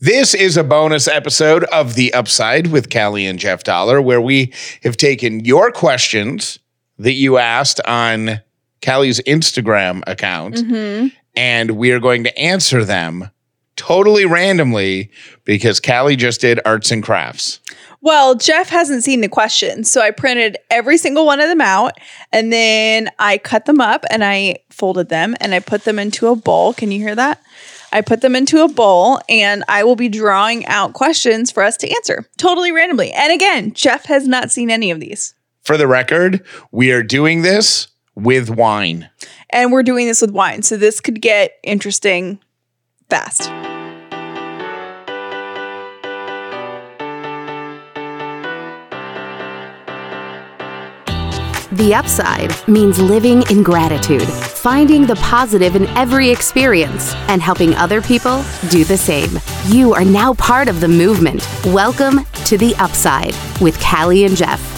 This is a bonus episode of The Upside with Callie and Jeff Dollar, where we have taken your questions that you asked on Callie's Instagram account, mm-hmm. and we are going to answer them totally randomly because Callie just did arts and crafts. Well, Jeff hasn't seen the questions, so I printed every single one of them out and then I cut them up and I folded them and I put them into a bowl. Can you hear that? I put them into a bowl and I will be drawing out questions for us to answer totally randomly. And again, Jeff has not seen any of these. For the record, we are doing this with wine. And we're doing this with wine, so this could get interesting fast. The upside means living in gratitude, finding the positive in every experience, and helping other people do the same. You are now part of the movement. Welcome to The Upside with Callie and Jeff.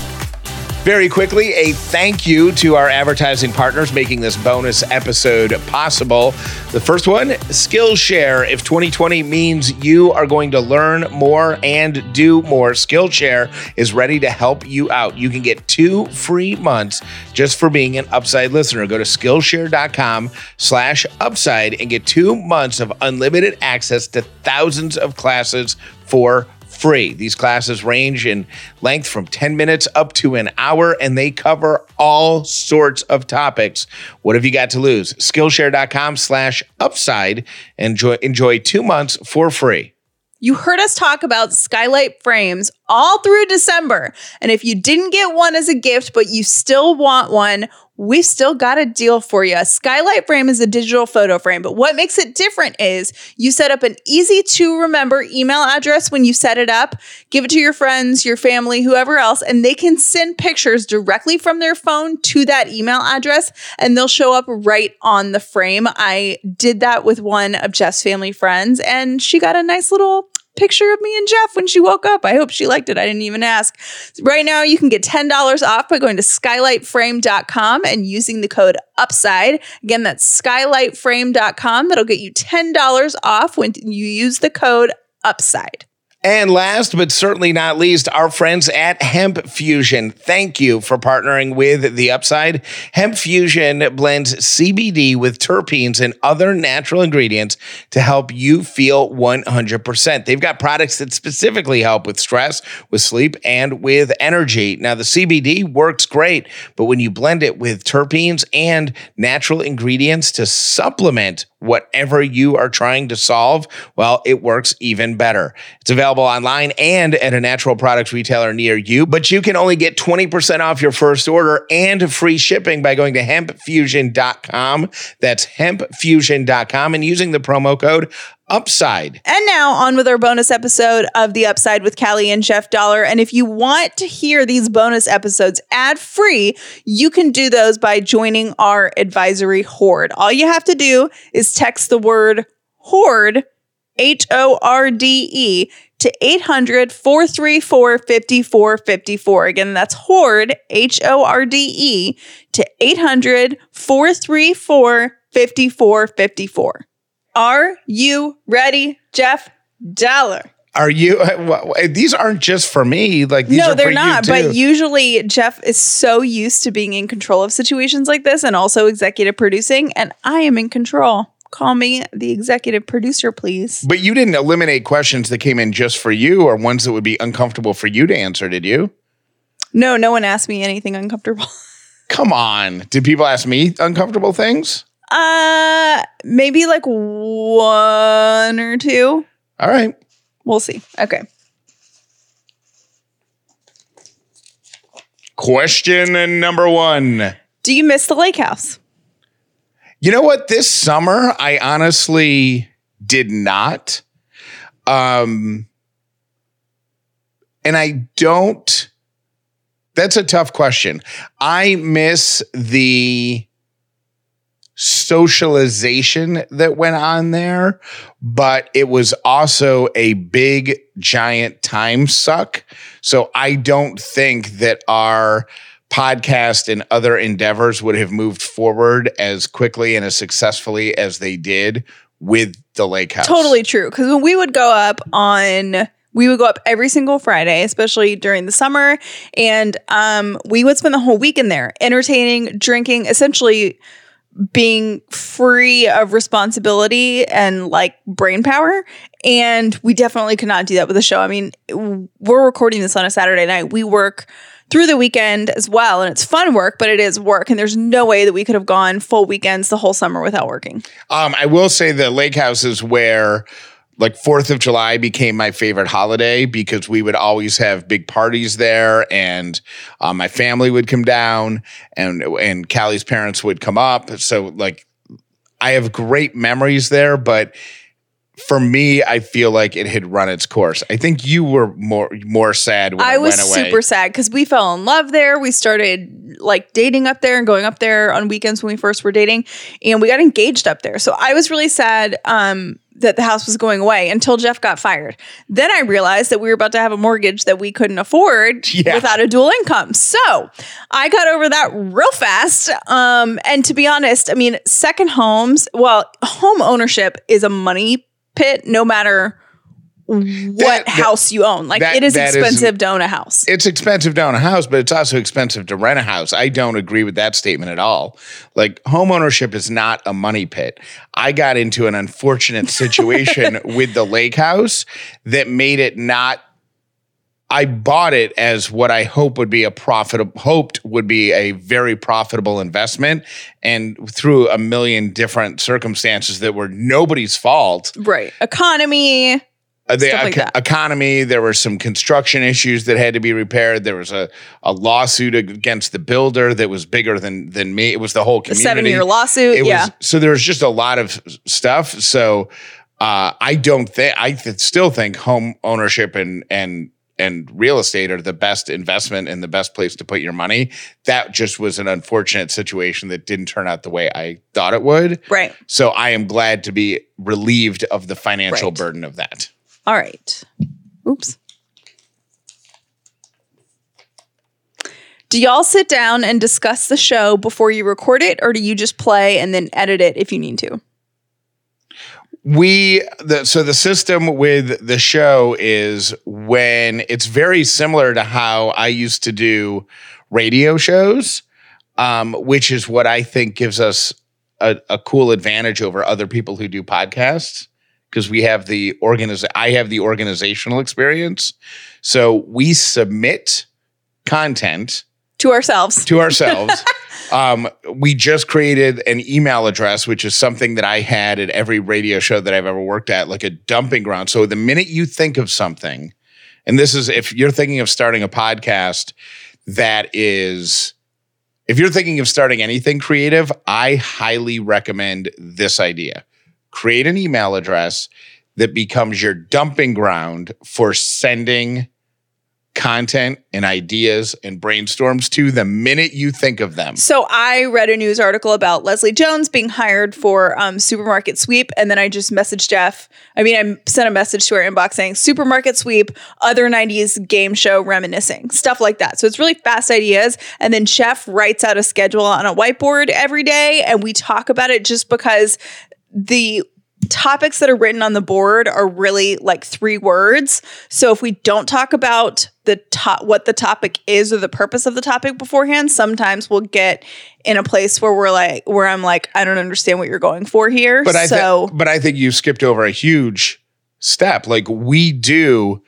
Very quickly, a thank you to our advertising partners making this bonus episode possible. The first one, Skillshare. If 2020 means you are going to learn more and do more, Skillshare is ready to help you out. You can get two free months just for being an Upside listener. Go to Skillshare.com slash Upside and get two months of unlimited access to thousands of classes for free. These classes range in length from 10 minutes up to an hour and they cover all sorts of topics. What have you got to lose? Skillshare.com slash upside. Enjoy enjoy two months for free. You heard us talk about skylight frames all through December. And if you didn't get one as a gift, but you still want one, we've still got a deal for you. A skylight frame is a digital photo frame, but what makes it different is you set up an easy to remember email address when you set it up, give it to your friends, your family, whoever else, and they can send pictures directly from their phone to that email address and they'll show up right on the frame. I did that with one of Jeff's family friends and she got a nice little picture of me and Jeff when she woke up. I hope she liked it. I didn't even ask. Right now, you can get $10 off by going to skylightframe.com and using the code UPSIDE. Again, that's skylightframe.com. That'll get you $10 off when you use the code UPSIDE. And last but certainly not least, our friends at Hemp Fusion. Thank you for partnering with The Upside. Hemp Fusion blends CBD with terpenes and other natural ingredients to help you feel 100%. They've got products that specifically help with stress, with sleep, and with energy. Now, the CBD works great, but when you blend it with terpenes and natural ingredients to supplement whatever you are trying to solve, well, it works even better. It's available online and at a natural products retailer near you, but you can only get 20% off your first order and free shipping by going to hempfusion.com. That's hempfusion.com and using the promo code UPSIDE. And now on with our bonus episode of The Upside with Callie and Jeff Dollar. And if you want to hear these bonus episodes ad free, you can do those by joining our advisory horde. All you have to do is text the word horde, H O R D E, to 800 434 5454. Again, that's horde, H O R D E, to 800 434 5454. Are you ready, Jeff Dollar? Are you? Uh, these aren't just for me. Like these no, they're not. But usually, Jeff is so used to being in control of situations like this and also executive producing, and I am in control. Call me the executive producer, please. But you didn't eliminate questions that came in just for you or ones that would be uncomfortable for you to answer, did you? No, no one asked me anything uncomfortable. Come on. Did people ask me uncomfortable things? Uh, maybe like one or two. All right. We'll see. Okay. Question number one. Do you miss the lake house? You know what? This summer, I honestly did not. Um, and I don't. That's a tough question. I miss the socialization that went on there, but it was also a big, giant time suck. So I don't think that our podcast and other endeavors would have moved forward as quickly and as successfully as they did with the lake house. Totally true. Because when we would go up on, we would go up every single Friday, especially during the summer, and um, we would spend the whole weekend there, entertaining, drinking, essentially being free of responsibility and like brain power. And we definitely could not do that with the show. I mean, we're recording this on a Saturday night. We work through the weekend as well. And it's fun work, but it is work. And there's no way that we could have gone full weekends the whole summer without working. Um, I will say the lake house is where like Fourth of July became my favorite holiday because we would always have big parties there, and um, my family would come down, and and Callie's parents would come up. So like, I have great memories there, but for me, I feel like it had run its course. I think you were more more sad when I was went away. super sad because we fell in love there. We started like dating up there and going up there on weekends when we first were dating, and we got engaged up there. So I was really sad um, that the house was going away until Jeff got fired. Then I realized that we were about to have a mortgage that we couldn't afford Yeah. without a dual income. So I got over that real fast. Um, and to be honest, I mean, second homes, well, home ownership is a money pit no matter what that- house you own. Like that- it is that is- expensive to own a house. it's expensive to own a house, but it's also expensive to rent a house. I don't agree with that statement at all. Like home ownership is not a money pit. I got into an unfortunate situation with the lake house that made it not I bought it as what I hope would be a profitable hoped would be a very profitable investment and through a million different circumstances that were nobody's fault right. Economy. uh, the like that. economy. There were some construction issues that had to be repaired. There was a, a lawsuit against the builder that was bigger than than me. It was the whole The community. seven year lawsuit. It yeah. was so there was just a lot of stuff. So uh, I don't think I th- still think home ownership and and and real estate are the best investment and the best place to put your money. That just was an unfortunate situation that didn't turn out the way I thought it would. right. So I am glad to be relieved of the financial Right. burden of that. All right. Oops. Do y'all sit down and discuss the show before you record it, or do you just play and then edit it if you need to? We the so the system with the show is when it's very similar to how I used to do radio shows, um, which is what I think gives us a, a cool advantage over other people who do podcasts because we have the organiz I have the organizational experience. So we submit content To ourselves. to ourselves. um, we just created an email address, which is something that I had at every radio show that I've ever worked at, like a dumping ground. So the minute you think of something, and this is if you're thinking of starting a podcast that is, if you're thinking of starting anything creative, I highly recommend this idea. Create an email address that becomes your dumping ground for sending content and ideas and brainstorms to the minute you think of them. So I read a news article about Leslie Jones being hired for um, supermarket sweep, and then I just messaged Jeff. I mean, I sent a message to our inbox saying supermarket sweep, other '90s game show reminiscing, stuff like that. So it's really fast ideas, and then Jeff writes out a schedule on a whiteboard every day, and we talk about it just because the topics that are written on the board are really like three words. So if we don't talk about the top what the topic is or the purpose of the topic beforehand, sometimes we'll get in a place where we're like where I'm like I don't understand what you're going for here. But I so think but I think you skipped over a huge step. Like we do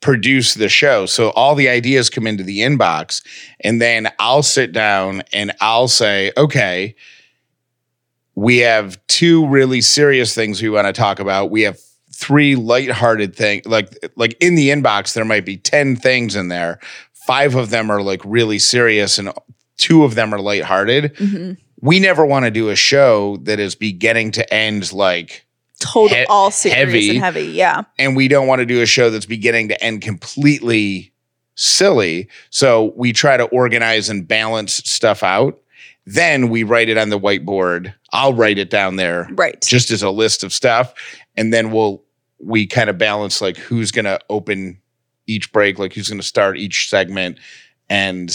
produce the show. So all the ideas come into the inbox and then I'll sit down and I'll say, "Okay, we have two really serious things we want to talk about. We have three lighthearted things. Like like in the inbox there might be 10 things in there. Five of them are like really serious and two of them are lighthearted. mhm. We never want to do a show that is beginning to end like total he- all serious heavy. and heavy. Yeah. and we don't want to do a show that's beginning to end completely silly. So we try to organize and balance stuff out. Then we write it on the whiteboard. I'll write it down there Right. just as a list of stuff. And then we'll, we kind of balance like who's going to open each break, like who's going to start each segment. And,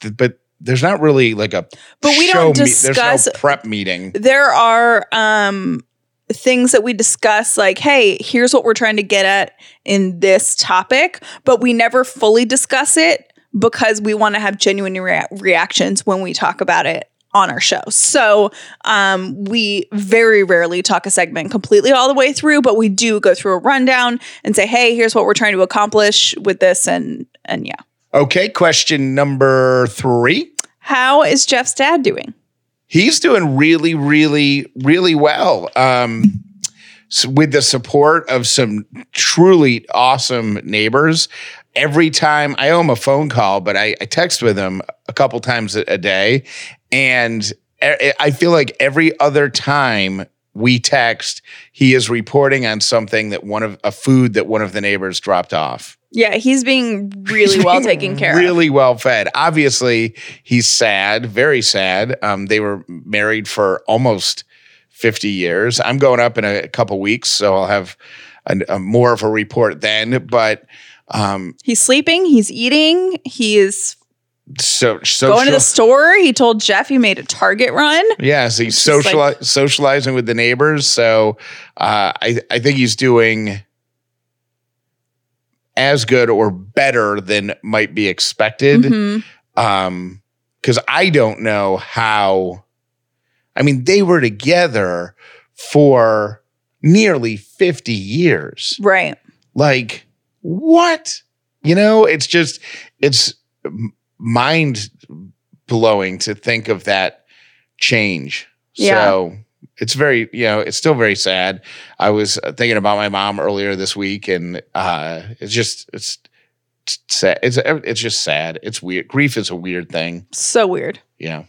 th- but there's not really like a, But we show don't me- discuss no prep meeting. there are um things that we discuss like hey here's what we're trying to get at in this topic but we never fully discuss it because we want to have genuine rea- reactions when we talk about it on our show so um, we very rarely talk a segment completely all the way through but we do go through a rundown and say hey here's what we're trying to accomplish with this and and yeah Okay, question number three. how is jeff's dad doing He's doing really, really, really well. Um, with the support of some truly awesome neighbors. Every time I owe him a phone call, but I, I text with him a couple times a, a day. And I feel like every other time we text, he is reporting on something that one of a food that one of the neighbors dropped off. yeah he's being really well taken care of Really well fed. Obviously, he's sad, very sad. Um, they were married for almost 50 years. I'm going up in a couple weeks, so I'll have a, a more of a report then. But um, He's sleeping. He's eating. He's so social. going to the store. He told Jeff he made a Target run. Yes, he's just like- socializing with the neighbors. So uh, I I think he's doing as good or better than might be expected. Mhm. um because i don't know how i mean they were together for nearly 50 years Right. like what? You know it's just it's mind blowing to think of that change. Yeah. so it's very you know it's still very sad. I was uh, thinking about my mom earlier this week and uh it's just it's it's sad it's it's just sad. It's weird. Grief is a weird thing. So weird. yeah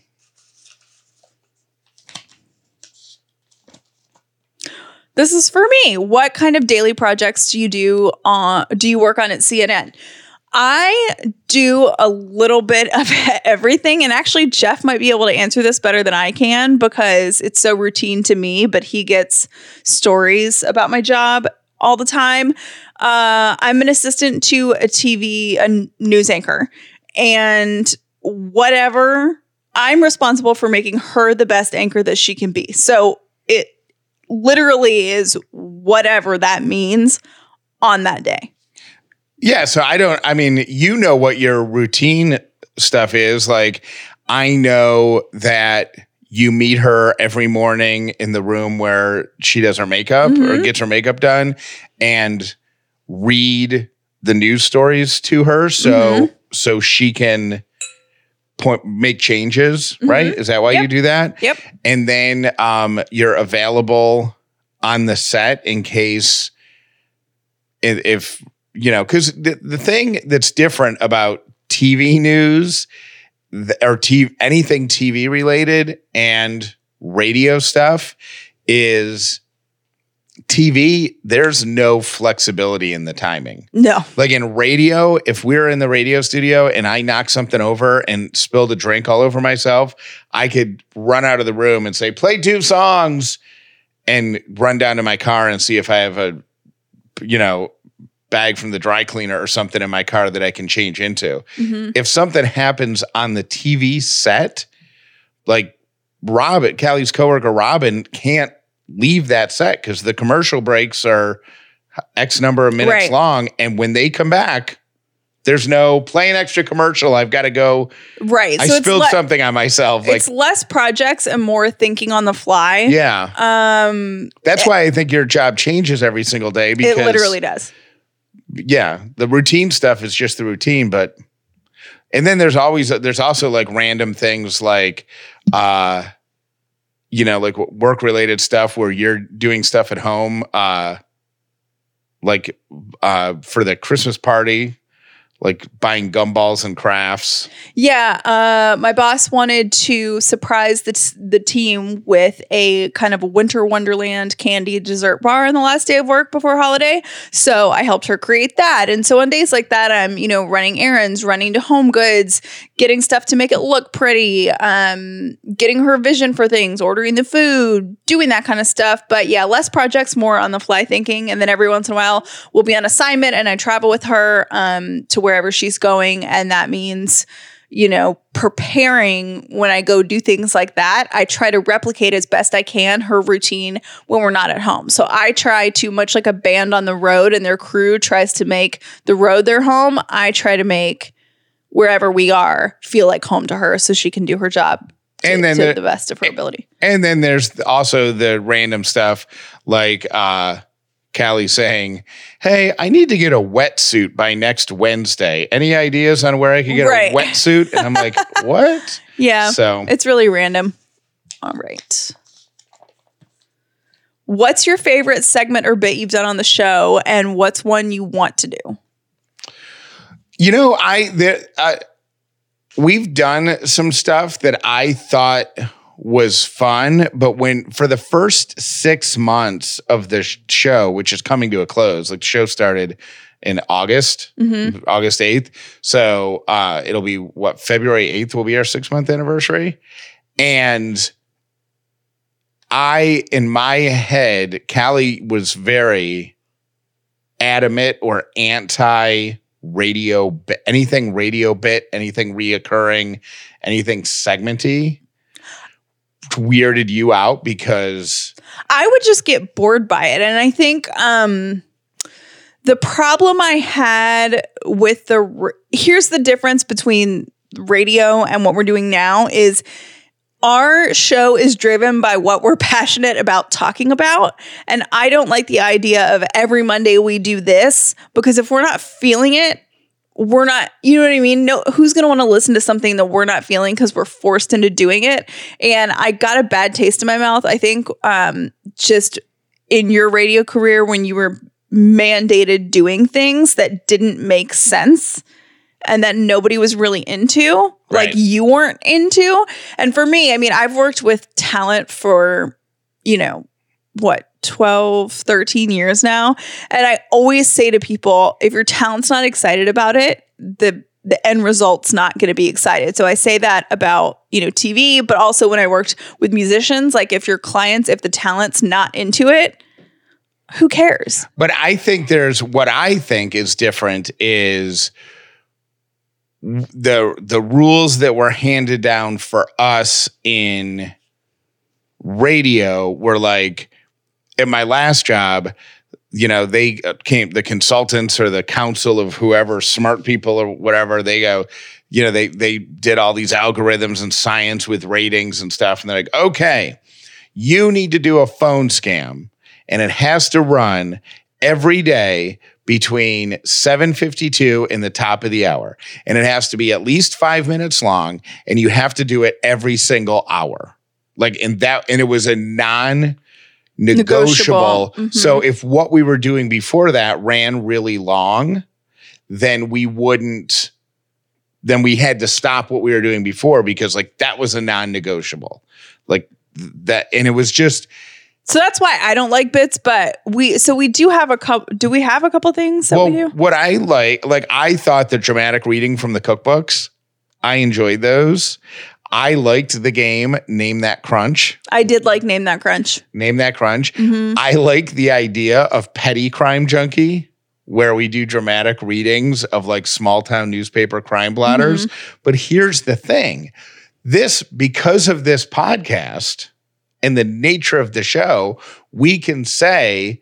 This is for me. What kind of daily projects do you do on do you work on at CNN? I do a little bit of everything and actually Jeff might be able to answer this better than I can because it's so routine to me, but he gets stories about my job all the time. Uh, I'm an assistant to a TV a news anchor and whatever I'm responsible for making her the best anchor that she can be. So it literally is whatever that means on that day. Yeah, so I don't I mean, you know what your routine stuff is. Like I know that you meet her every morning in the room where she does her makeup or Mhm. gets her makeup done and read the news stories to her so Mm-hmm. so she can point make changes, right? Is that why you Mm-hmm. Do that? Yep. And then um you're available on the set in case if, if you know because the, the thing that's different about tv news or TV, anything tv related and radio stuff is tv there's no flexibility in the timing No. like in radio if we're in the radio studio and i knock something over and spilled a drink all over myself i could run out of the room and say play two songs and run down to my car and see if i have a you know bag from the dry cleaner or something in my car that i can change into Mhm. if something happens on the tv set like robin callie's coworker robin can't leave that set because the commercial breaks are x number of minutes Right. long and when they come back there's no play an extra commercial i've got to go Right. i so spilled it's, le- something on myself like it's less projects and more thinking on the fly. yeah Um that's why i think your job changes every single day because it literally does. yeah, the routine stuff is just the routine, but and then there's always there's also like random things like uh you know, like work related stuff where you're doing stuff at home uh like uh for the Christmas party, like buying gumballs and crafts. Yeah, uh, my boss wanted to surprise the, t- the team with a kind of a winter wonderland candy dessert bar on the last day of work before holiday. So I helped her create that. And so on days like that, I'm you know running errands, running to Home Goods, getting stuff to make it look pretty, um, getting her vision for things, ordering the food, doing that kind of stuff. But yeah, less projects, more on the fly thinking. And then every once in a while, we'll be on assignment, and I travel with her um, to wherever she's going, and that means you know, preparing when I go do things like that, I try to replicate as best I can her routine when we're not at home. So I try to, much like a band on the road and their crew tries to make the road their home, I try to make wherever we are feel like home to her so she can do her job to, And then to there- the best of her ability. And then there's also the random stuff like uh Callie saying, Hey, I need to get a wetsuit by next Wednesday. Any ideas on where I could get Right. a wetsuit? And I'm like, What? Yeah. So It's really random. All right. What's your favorite segment or bit you've done on the show, and what's one you want to do? You know, I there I, we've done some stuff that I thought was fun, but when for the first six months of the show, which is coming to a close, like the show started in August, August eighth. So uh, it'll be what February eighth will be our six month anniversary, and I in my head, Callie was very adamant or anti radio anything radio bit, anything reoccurring, anything segmenty weirded you out because I would just get bored by it. And I think um the problem I had with the here's the difference between radio and what we're doing now is our show is driven by what we're passionate about talking about. And I don't like the idea of every Monday we do this because if we're not feeling it, we're not, you know what I mean? No, who's going to want to listen to something that we're not feeling because we're forced into doing it? And I got a bad taste in my mouth, I think, um, just in your radio career when you were mandated doing things that didn't make sense and that nobody was really into, like you weren't into. And for me, I mean, I've worked with talent for, you know, what 12 13 years now. And i always say to people if your talent's not excited about it the the end result's not going to be excited. So i say that about you know tv but also when i worked with musicians like if your clients if the talent's not into it who cares? But I think there's what I think is different is the the rules that were handed down for us in radio were like in my last job you know they uh, came the consultants or the council of whoever smart people or whatever they go you know they they did all these algorithms and science with ratings and stuff and they're like okay you need to do a phone scam and it has to run every day between 7:52 and the top of the hour and it has to be at least 5 minutes long and you have to do it every single hour like in that and it was a non negotiable. Negotiable. So if what we were doing before that ran really long, then we wouldn't then we had to stop what we were doing before because like that was a non-negotiable. Like that and it was just so that's why i don't like bits but we so we do have a couple do we have a couple things that well we do what I like like I thought the dramatic reading from the cookbooks I enjoyed those. I liked the game Name That Crunch. i did like name that crunch Name That Crunch. Mhm. I like the idea of Petty Crime Junkie, where we do dramatic readings of like small town newspaper crime blotters. But here's the thing this, because of this podcast and the nature of the show, we can say,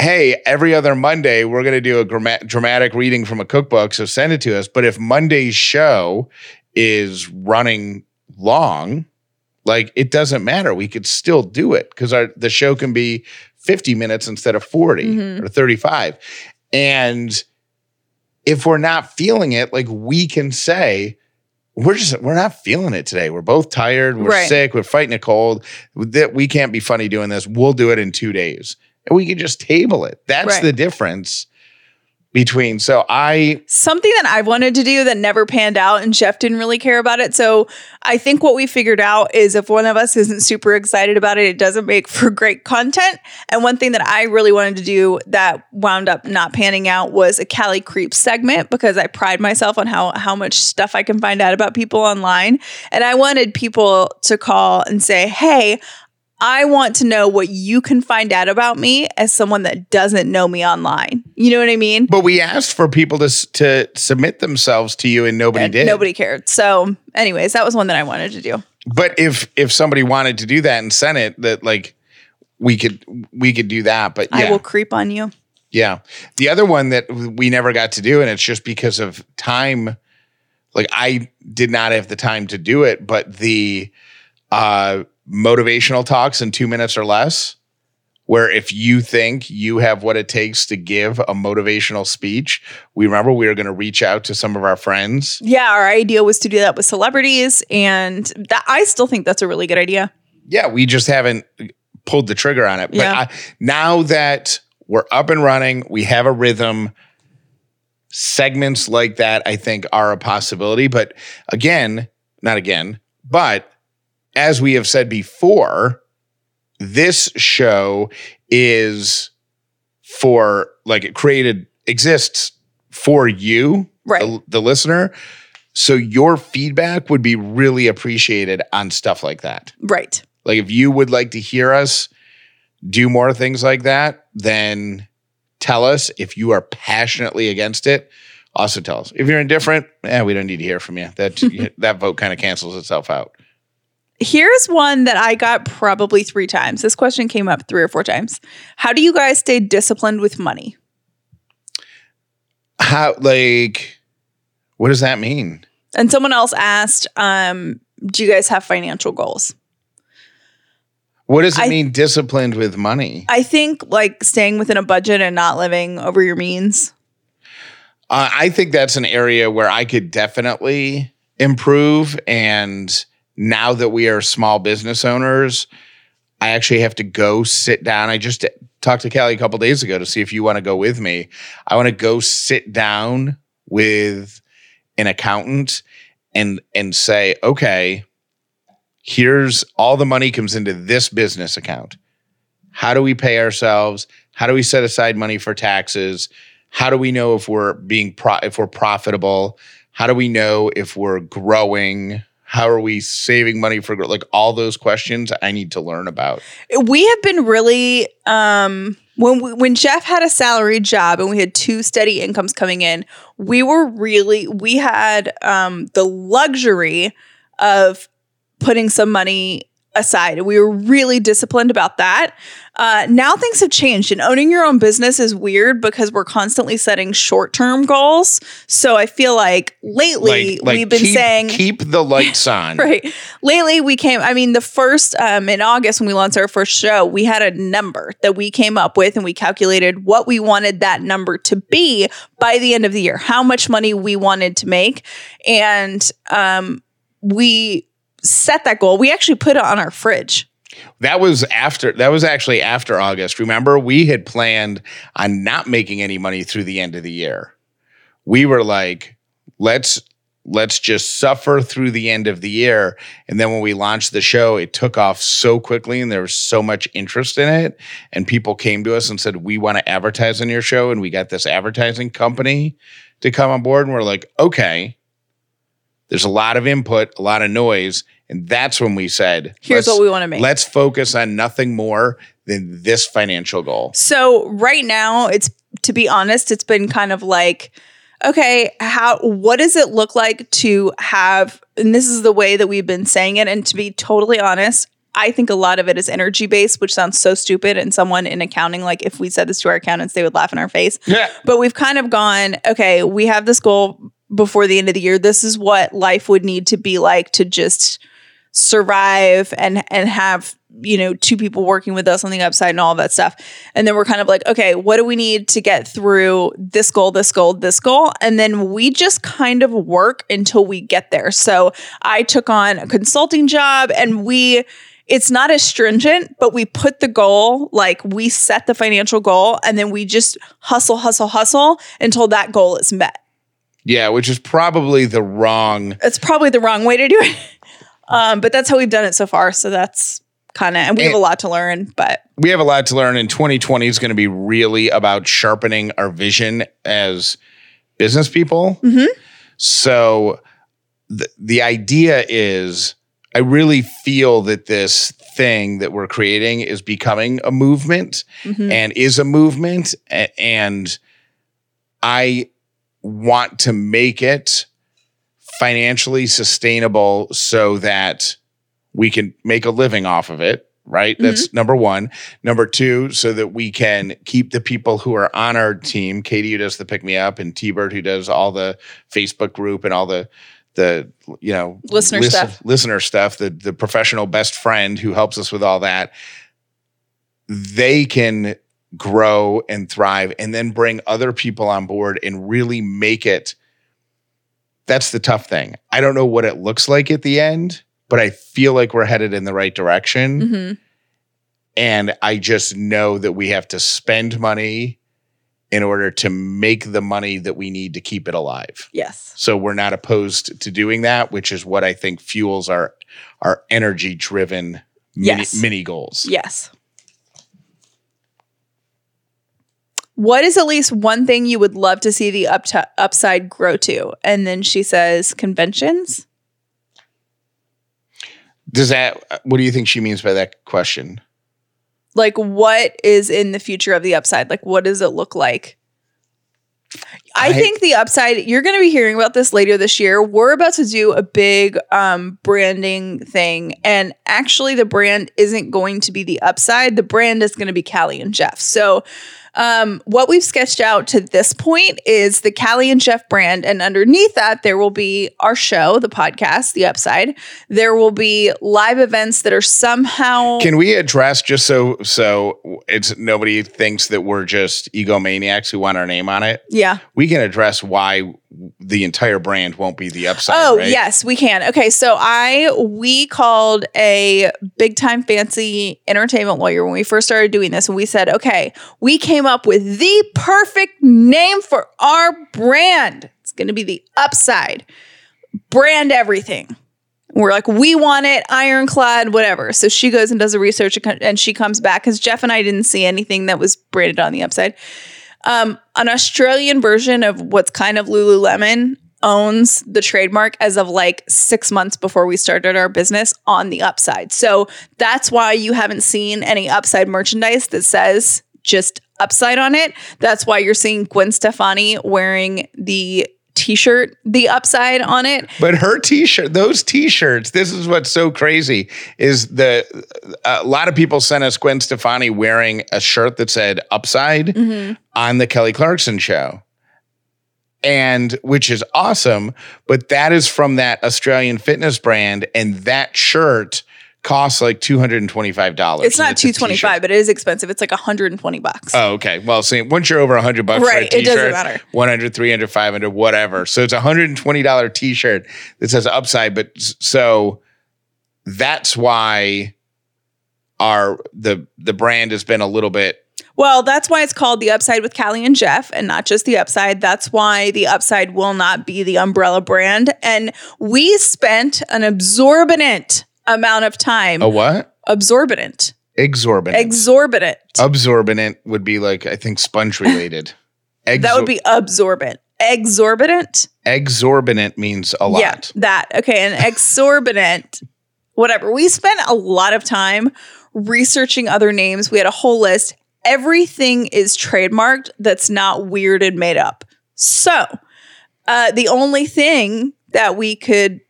hey, every other Monday, we're going to do a dramatic reading from a cookbook. So send it to us. But if Monday's show is running long, like it doesn't matter. We could still do it because our the show can be 50 minutes instead of 40 Mhm. or 35. And if we're not feeling it, like we can say, we're just we're not feeling it today. We're both tired. We're Right. sick. We're fighting a cold. That we can't be funny doing this. We'll do it in two days, and we can just table it. That's Right. the difference between. So I something that I wanted to do that never panned out, and Jeff didn't really care about it. So I think what we figured out is if one of us isn't super excited about it, it doesn't make for great content. And one thing that I really wanted to do that wound up not panning out was a Callie Creep segment because I pride myself on how how much stuff I can find out about people online, and I wanted people to call and say, "Hey." I want to know what you can find out about me as someone that doesn't know me online. You know what I mean? But we asked for people to to submit themselves to you, and nobody And did. Nobody cared. So, anyways, that was one that I wanted to do. But if if somebody wanted to do that and sent it, that like we could we could do that. But I will creep on you. yeah. The other one that we never got to do, and it's just because of time. Like I did not have the time to do it, but the uh, motivational talks in two minutes or less, where if you think you have what it takes to give a motivational speech, we remember we were going to reach out to some of our friends. Yeah, our idea was to do that with celebrities, and that I still think that's a really good idea. yeah, we just haven't uh, pulled the trigger on it. But Yeah. I, now that we're up and running, we have a rhythm. Segments like that, I think, are a possibility. But again, not again, but as we have said before, this show is for like it created exists for you, Right. the, the listener. So your feedback would be really appreciated on stuff like that. Right. Like if you would like to hear us do more things like that, then tell us. If you are passionately against it, also tell us. If you're indifferent, eh, we don't need to hear from you. That that vote kind of cancels itself out. Here's one that I got probably three times. This question came up three or four times. How do you guys stay disciplined with money? How like what does that mean? And someone else asked, um, do you guys have financial goals? What does it I- mean disciplined with money? I think like staying within a budget and not living over your means. Uh, I think that's an area where I could definitely improve. And now that we are small business owners, I actually have to go sit down. I just talked to Callie a couple days ago to see if you want to go with me. I want to go sit down with an accountant and and say, okay, here's all the money comes into this business account. How do we pay ourselves? How do we set aside money for taxes? How do we know if we're being pro- if we're profitable? How do we know if we're growing? How are we saving money for like all those questions I need to learn about. We have been really um when we, when Jeff had a salaried job and we had two steady incomes coming in, we were really we had um the luxury of putting some money aside. We were really disciplined about that. Uh, now things have changed, and owning your own business is weird because we're constantly setting short term goals. So I feel like lately we've been keep, saying keep the lights on. right lately we came i mean the first um in august when we launched our first show we had a number that we came up with and we calculated what we wanted that number to be by the end of the year how much money we wanted to make and um we set that goal we actually put it on our fridge That was after that was actually after August. Remember, we had planned on not making any money through the end of the year. We were like, let's let's just suffer through the end of the year. And then when we launched the show, it took off so quickly and there was so much interest in it. And people came to us and said, We want to advertise on your show. And we got this advertising company to come on board. And we're like, okay. There's a lot of input, a lot of noise. And that's when we said, here's what we want to make Let's focus on nothing more than this financial goal. So right now, it's to be honest, it's been kind of like, okay, how what does it look like to have and this is the way that we've been saying it and to be totally honest, I think a lot of it is energy based, which sounds so stupid and someone in accounting like if we said this to our accountants, they would laugh in our face. Yeah. But we've kind of gone, okay, we have this goal before the end of the year. This is what life would need to be like to just survive and and have you know two people working with us on the upside and all that stuff. And then we're kind of like okay what do we need to get through this goal this goal this goal? And then we just kind of work until we get there. So i took on a consulting job and we it's not as stringent but we put the goal like we set the financial goal and then we just hustle hustle hustle until that goal is met. Yeah, which is probably the wrong. it's probably the wrong way to do it um, but that's how we've done it so far so that's kind of and we have a lot to learn but We have a lot to learn, and 2020 is going to be really about sharpening our vision as business people. Mhm. So the the idea is I really feel that this thing that we're creating is becoming a movement Mhm. and is a movement. And I want to make it financially sustainable so that we can make a living off of it. Right. Mm-hmm. That's number one. Number two, so that we can keep the people who are on our team, Katie, who does the pick me up, and T Bird, who does all the Facebook group and all the, the, you know, Listener listen- stuff. listener stuff, the, the professional best friend who helps us with all that. They can grow and thrive and then bring other people on board and really make it. That's the tough thing. I don't know what it looks like at the end, but I feel like we're headed in the right direction. Mhm. And I just know that we have to spend money in order to make the money that we need to keep it alive. Yes. So we're not opposed to doing that, which is what I think fuels our our energy driven mini, Yes. mini goals. Yes. What is at least one thing you would love to see the up to- upside grow to? And then she says conventions. Does that what do you think she means by that question? Like what is in the future of the upside? Like what does it look like? I, I- think the upside, you're going to be hearing about this later this year. We're about to do a big um, branding thing. And actually, the brand isn't going to be the upside. The brand is going to be Callie and Jeff. So, um, what we've sketched out to this point is the Callie and Jeff brand. And underneath that, there will be our show, the podcast, The Upside. There will be live events that are somehow. Can we address just so so it's nobody thinks that we're just egomaniacs who want our name on it? yeah. We can address why the entire brand won't be the upside. Oh, right? yes, we can. Okay, so I we called a big time fancy entertainment lawyer when we first started doing this and we said, "Okay, we came up with the perfect name for our brand. It's going to be the Upside. Brand everything." We're like, we want it ironclad, whatever. So she goes and does the research and she comes back because Jeff and I didn't see anything that was branded on the upside. Um, an Australian version of what's kind of Lululemon owns the trademark as of like six months before we started our business on the upside. So that's why you haven't seen any upside merchandise that says just upside on it. That's why you're seeing Gwen Stefani wearing the t-shirt the upside on it But her t-shirt, those t-shirts, this is what's so crazy is the a lot of people sent us Gwen Stefani wearing a shirt that said upside Mm-hmm. on the Kelly Clarkson show. And which is awesome, but that is from that Australian fitness brand and that shirt costs like $225. it's not And a t-shirt. 225 but it is expensive it's like 120 bucks Oh, okay. Well, see, once you're over 100 bucks Right, for a it doesn't matter. 100, 300, 500, whatever. So it's a $120 t-shirt that says upside, but so that's why our the the brand has been a little bit Well, that's why it's called the Upside with Callie and Jeff, and not just the Upside. That's why the Upside will not be the umbrella brand. And we spent an exorbitant amount of time. a what? Absorbent, Exorbitant. exorbitant. Absorbent would be like I think sponge related. that would be absorbent. Exorbitant. exorbitant means a lot. Yeah, that. Okay, and exorbitant. whatever. We spent a lot of time researching other names. We had a whole list. Everything is trademarked that's not weird and made up. So, uh, the only thing that we could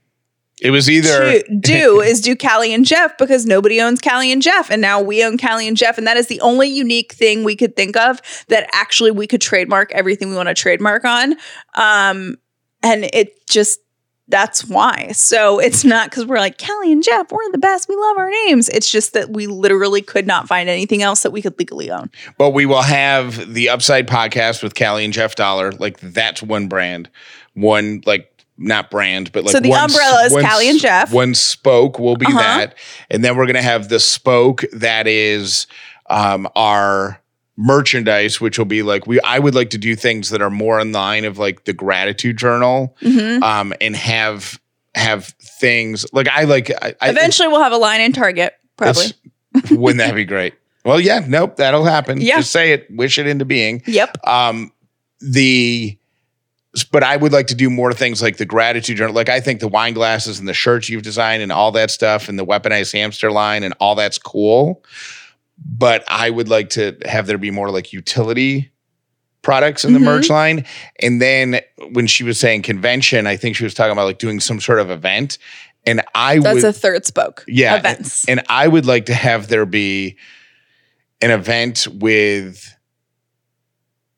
It was either do, do is do Callie and Jeff because nobody owns Callie and Jeff. And now we own Callie and Jeff. And that is the only unique thing we could think of that actually we could trademark everything we want to trademark on. Um, and it just, that's why. So it's not because we're like, Callie and Jeff, we're the best. We love our names. It's just that we literally could not find anything else that we could legally own. But we will have the Upside podcast with Callie and Jeff Dollar. Like that's one brand, one like not brand, but like So the one, umbrella is one Callie and Jeff. One spoke will be Uh-huh. that, and then we're gonna have the spoke that is um, our merchandise, which will be like we. I would like to do things that are more in line of like the gratitude journal, Mhm. um, and have have things like I like. I, I- Eventually, we'll have a line in Target, probably. wouldn't that be great? Well, yeah, nope, that'll happen. Yeah. Just say it, wish it into being. Yep. Um, the but I would like to do more things like the gratitude journal. Like I think the wine glasses and the shirts you've designed and all that stuff and the weaponized hamster line and all that's cool. But I would like to have there be more like utility products in the Mhm. merch line. And then when she was saying convention, I think she was talking about like doing some sort of event. And I That's would a third spoke. yeah Events. and i would like to have there be an event with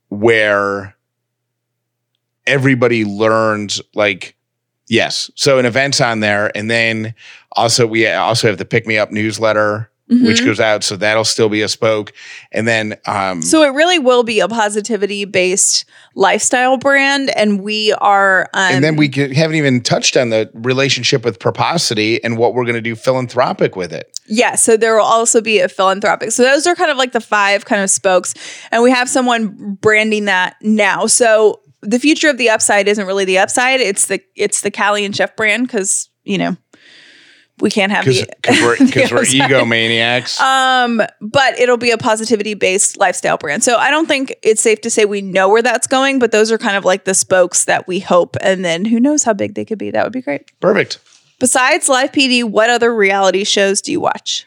where everybody learns like yes so an event's on there and then also we also have the pick me up newsletter which Mhm. goes out so that'll still be a spoke and then um So it really will be a positivity based lifestyle brand, and we are. Um, and then we could, haven't even touched on the relationship with Proposity and what we're going to do philanthropic with it. Yeah, so there will also be a philanthropic. So those are kind of like the five kind of spokes, and we have someone branding that now. So the future of the upside isn't really the upside; it's the it's the Callie and Jeff brand because you know we can't have Because the we're, 'cause we're egomaniacs. Um, but it'll be a positivity based lifestyle brand. So I don't think it's safe to say we know where that's going, but those are kind of like the spokes that we hope. And then who knows how big they could be? That would be great. Perfect. Besides Live PD, what other reality shows do you watch?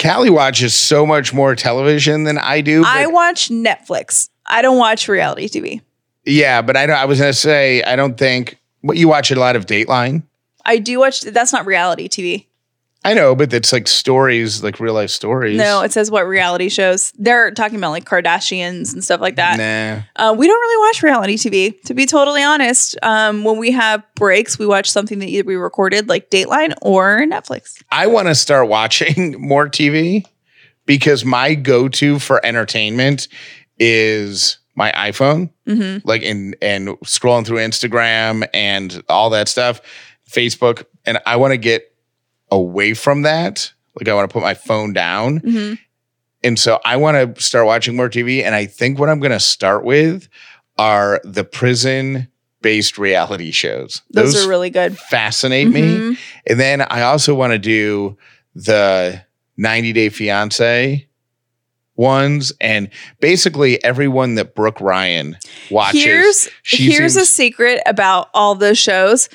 Callie watches so much more television than I do. I watch Netflix. I don't watch reality TV. Yeah, but I don't, I was gonna say I don't think. What you watch a lot of Dateline. I do watch. That's not reality TV. I know, but it's like stories, like real life stories. No, it says what reality shows. They're talking about like Kardashians and stuff like that. nah. Uh, we don't really watch reality TV, to be totally honest. Um, when we have breaks, we watch something that either we recorded, like Dateline or Netflix. I want to start watching more TV because my go to for entertainment is my iPhone. hmm like in and scrolling through Instagram and all that stuff, Facebook, and I want to get away from that. Like I want to put my phone down. hmm And so I want to start watching more TV. And I think what I'm going to start with are the prison based reality shows. Those, are really good. fascinate me. Mhm. And then I also want to do the 90 Day Fiance ones and basically everyone that Brooke Ryan watches. Here's she here's a secret about all those shows.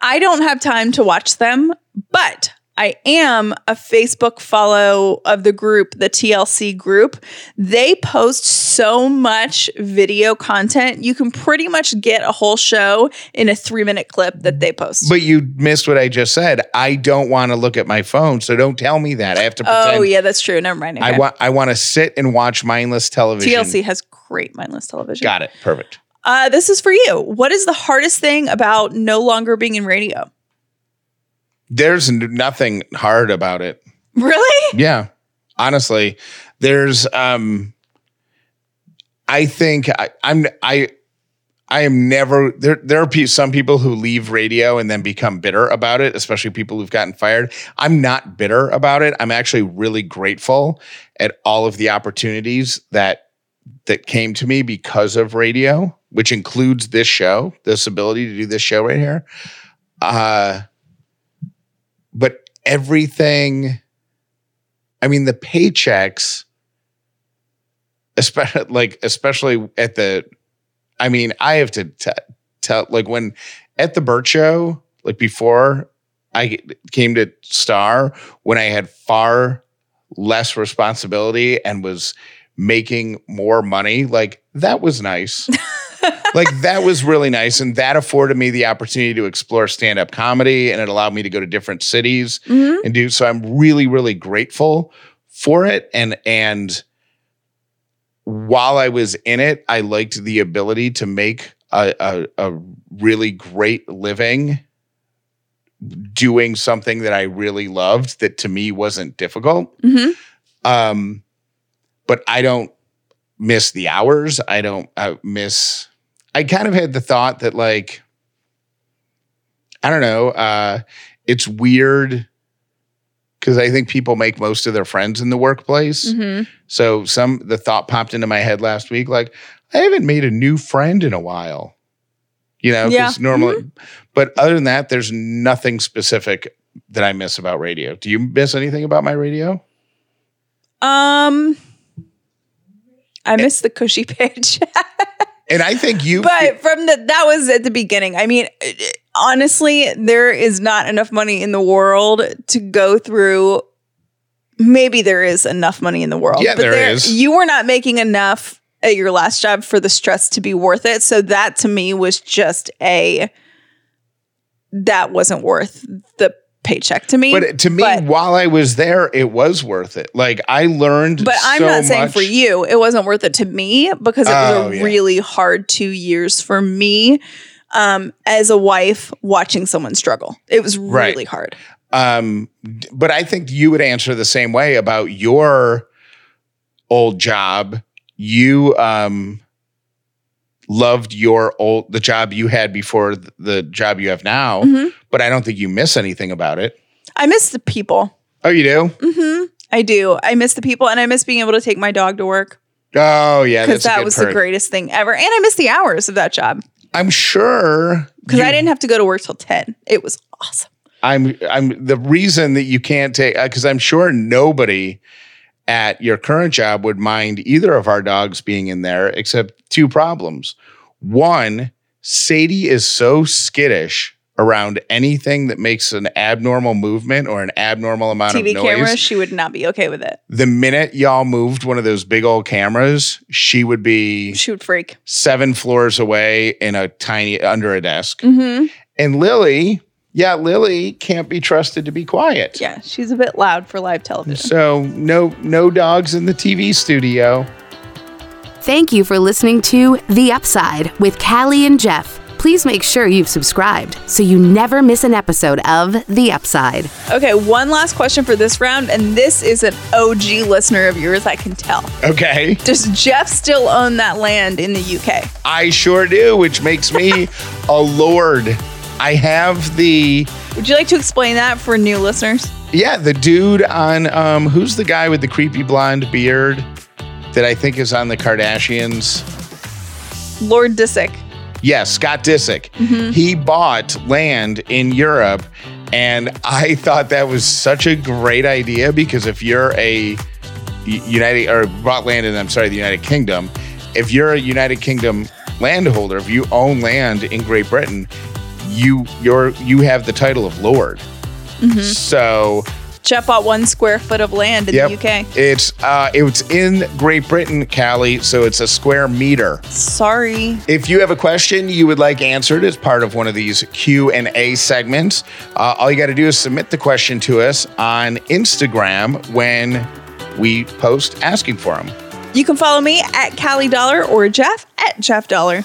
I don't have time to watch them, but I am a Facebook follow of the group, the TLC group. They post so much video content. You can pretty much get a whole show in a three minute clip that they post. But you missed what I just said. I don't want to look at my phone, so don't tell me that. I have to pretend. oh, yeah, that's true. Never mind. I Okay. want I want to sit and watch mindless television. TLC has great mindless television. Got it. Perfect. Uh, this is for you. What is the hardest thing about no longer being in radio? There's nothing hard about it. Really? Yeah. Honestly, there's um I think I, I'm I I am never there there are some people who leave radio and then become bitter about it, especially people who've gotten fired. I'm not bitter about it. I'm actually really grateful at all of the opportunities that that came to me because of radio, which includes this show, this ability to do this show right here. Uh but everything I mean, the paychecks, especially like especially at the, I mean, I have to tell like when at the Burt Show, like before I came to Star, when I had far less responsibility and was making more money, like that was nice. like that was really nice, and that afforded me the opportunity to explore stand up comedy, and it allowed me to go to different cities Mhm. and do so i'm really really grateful for it and and while i was in it i liked the ability to make a, a, a really great living doing something that i really loved that to me wasn't difficult Mhm. um but i don't miss the hours i don't uh, miss i kind of had the thought that like i don't know uh it's weird because I think people make most of their friends in the workplace. Mhm. So some the thought popped into my head last week, like I haven't made a new friend in a while. You know, Yeah. because normally, but other than that, there's nothing specific that I miss about radio. Do you miss anything about my radio? Um, I miss the cushy page. And I think you But from the that was at the beginning. I mean, honestly, there is not enough money in the world to go through. Maybe there is enough money in the world. Yeah, but there is. You were not making enough at your last job for the stress to be worth it. So that to me was just a that wasn't worth the paycheck to me. But to me, But- while I was there, it was worth it. Like I learned. But I'm so not saying much. for you, it wasn't worth it to me because it was Oh, a yeah. really hard two years for me um, as a wife watching someone struggle. It was Right. really hard. Um, but I think you would answer the same way about your old job. You um loved your old the job you had before the job you have now, Mhm. but I don't think you miss anything about it. I miss the people. Oh, you do? Mm-hmm. I do. I miss the people and I miss being able to take my dog to work Oh, yeah. because that was perk. the greatest thing ever. And I miss the hours of that job I'm sure because I didn't have to go to work till 10. It was awesome. I'm I'm the reason that you can't take because I'm sure nobody at your current job would mind either of our dogs being in there except two problems. One, Sadie is so skittish around anything that makes an abnormal movement or an abnormal amount TV of noise. cameras, she would not be okay with it. The minute y'all moved one of those big old cameras, she would be She would freak. seven floors away in a tiny under a desk. hmm And Lily, yeah, Lily can't be trusted to be quiet. Yeah, she's a bit loud for live television. So no no dogs in the TV studio. Thank you for listening to The Upside with Callie and Jeff. Please make sure you've subscribed so you never miss an episode of The Upside. Okay, one last question for this round, and this is an OG listener of yours, I can tell. Okay. Does Jeff still own that land in the UK? I sure do, which makes me a lord. I have the Would you like to explain that for new listeners? yeah, the dude on um who's the guy with the creepy blonde beard that I think is on the Kardashians? Lord Disick. Yes, Scott Disick. Mm-hmm. He bought land in Europe, and I thought that was such a great idea because if you're a United or bought land in, I'm sorry, the United Kingdom, if you're a United Kingdom landholder, if you own land in Great Britain, you you're you have the title of lord. Mm-hmm. So Jeff bought one square foot of land in yep, the UK. it's uh, it's in Great Britain, Callie. So it's a square meter. Sorry. If you have a question you would like answered as part of one of these Q and A segments, uh, all you got to do is submit the question to us on Instagram when we post asking for them. You can follow me at Callie Dauler or Jeff at Jeff Dauler.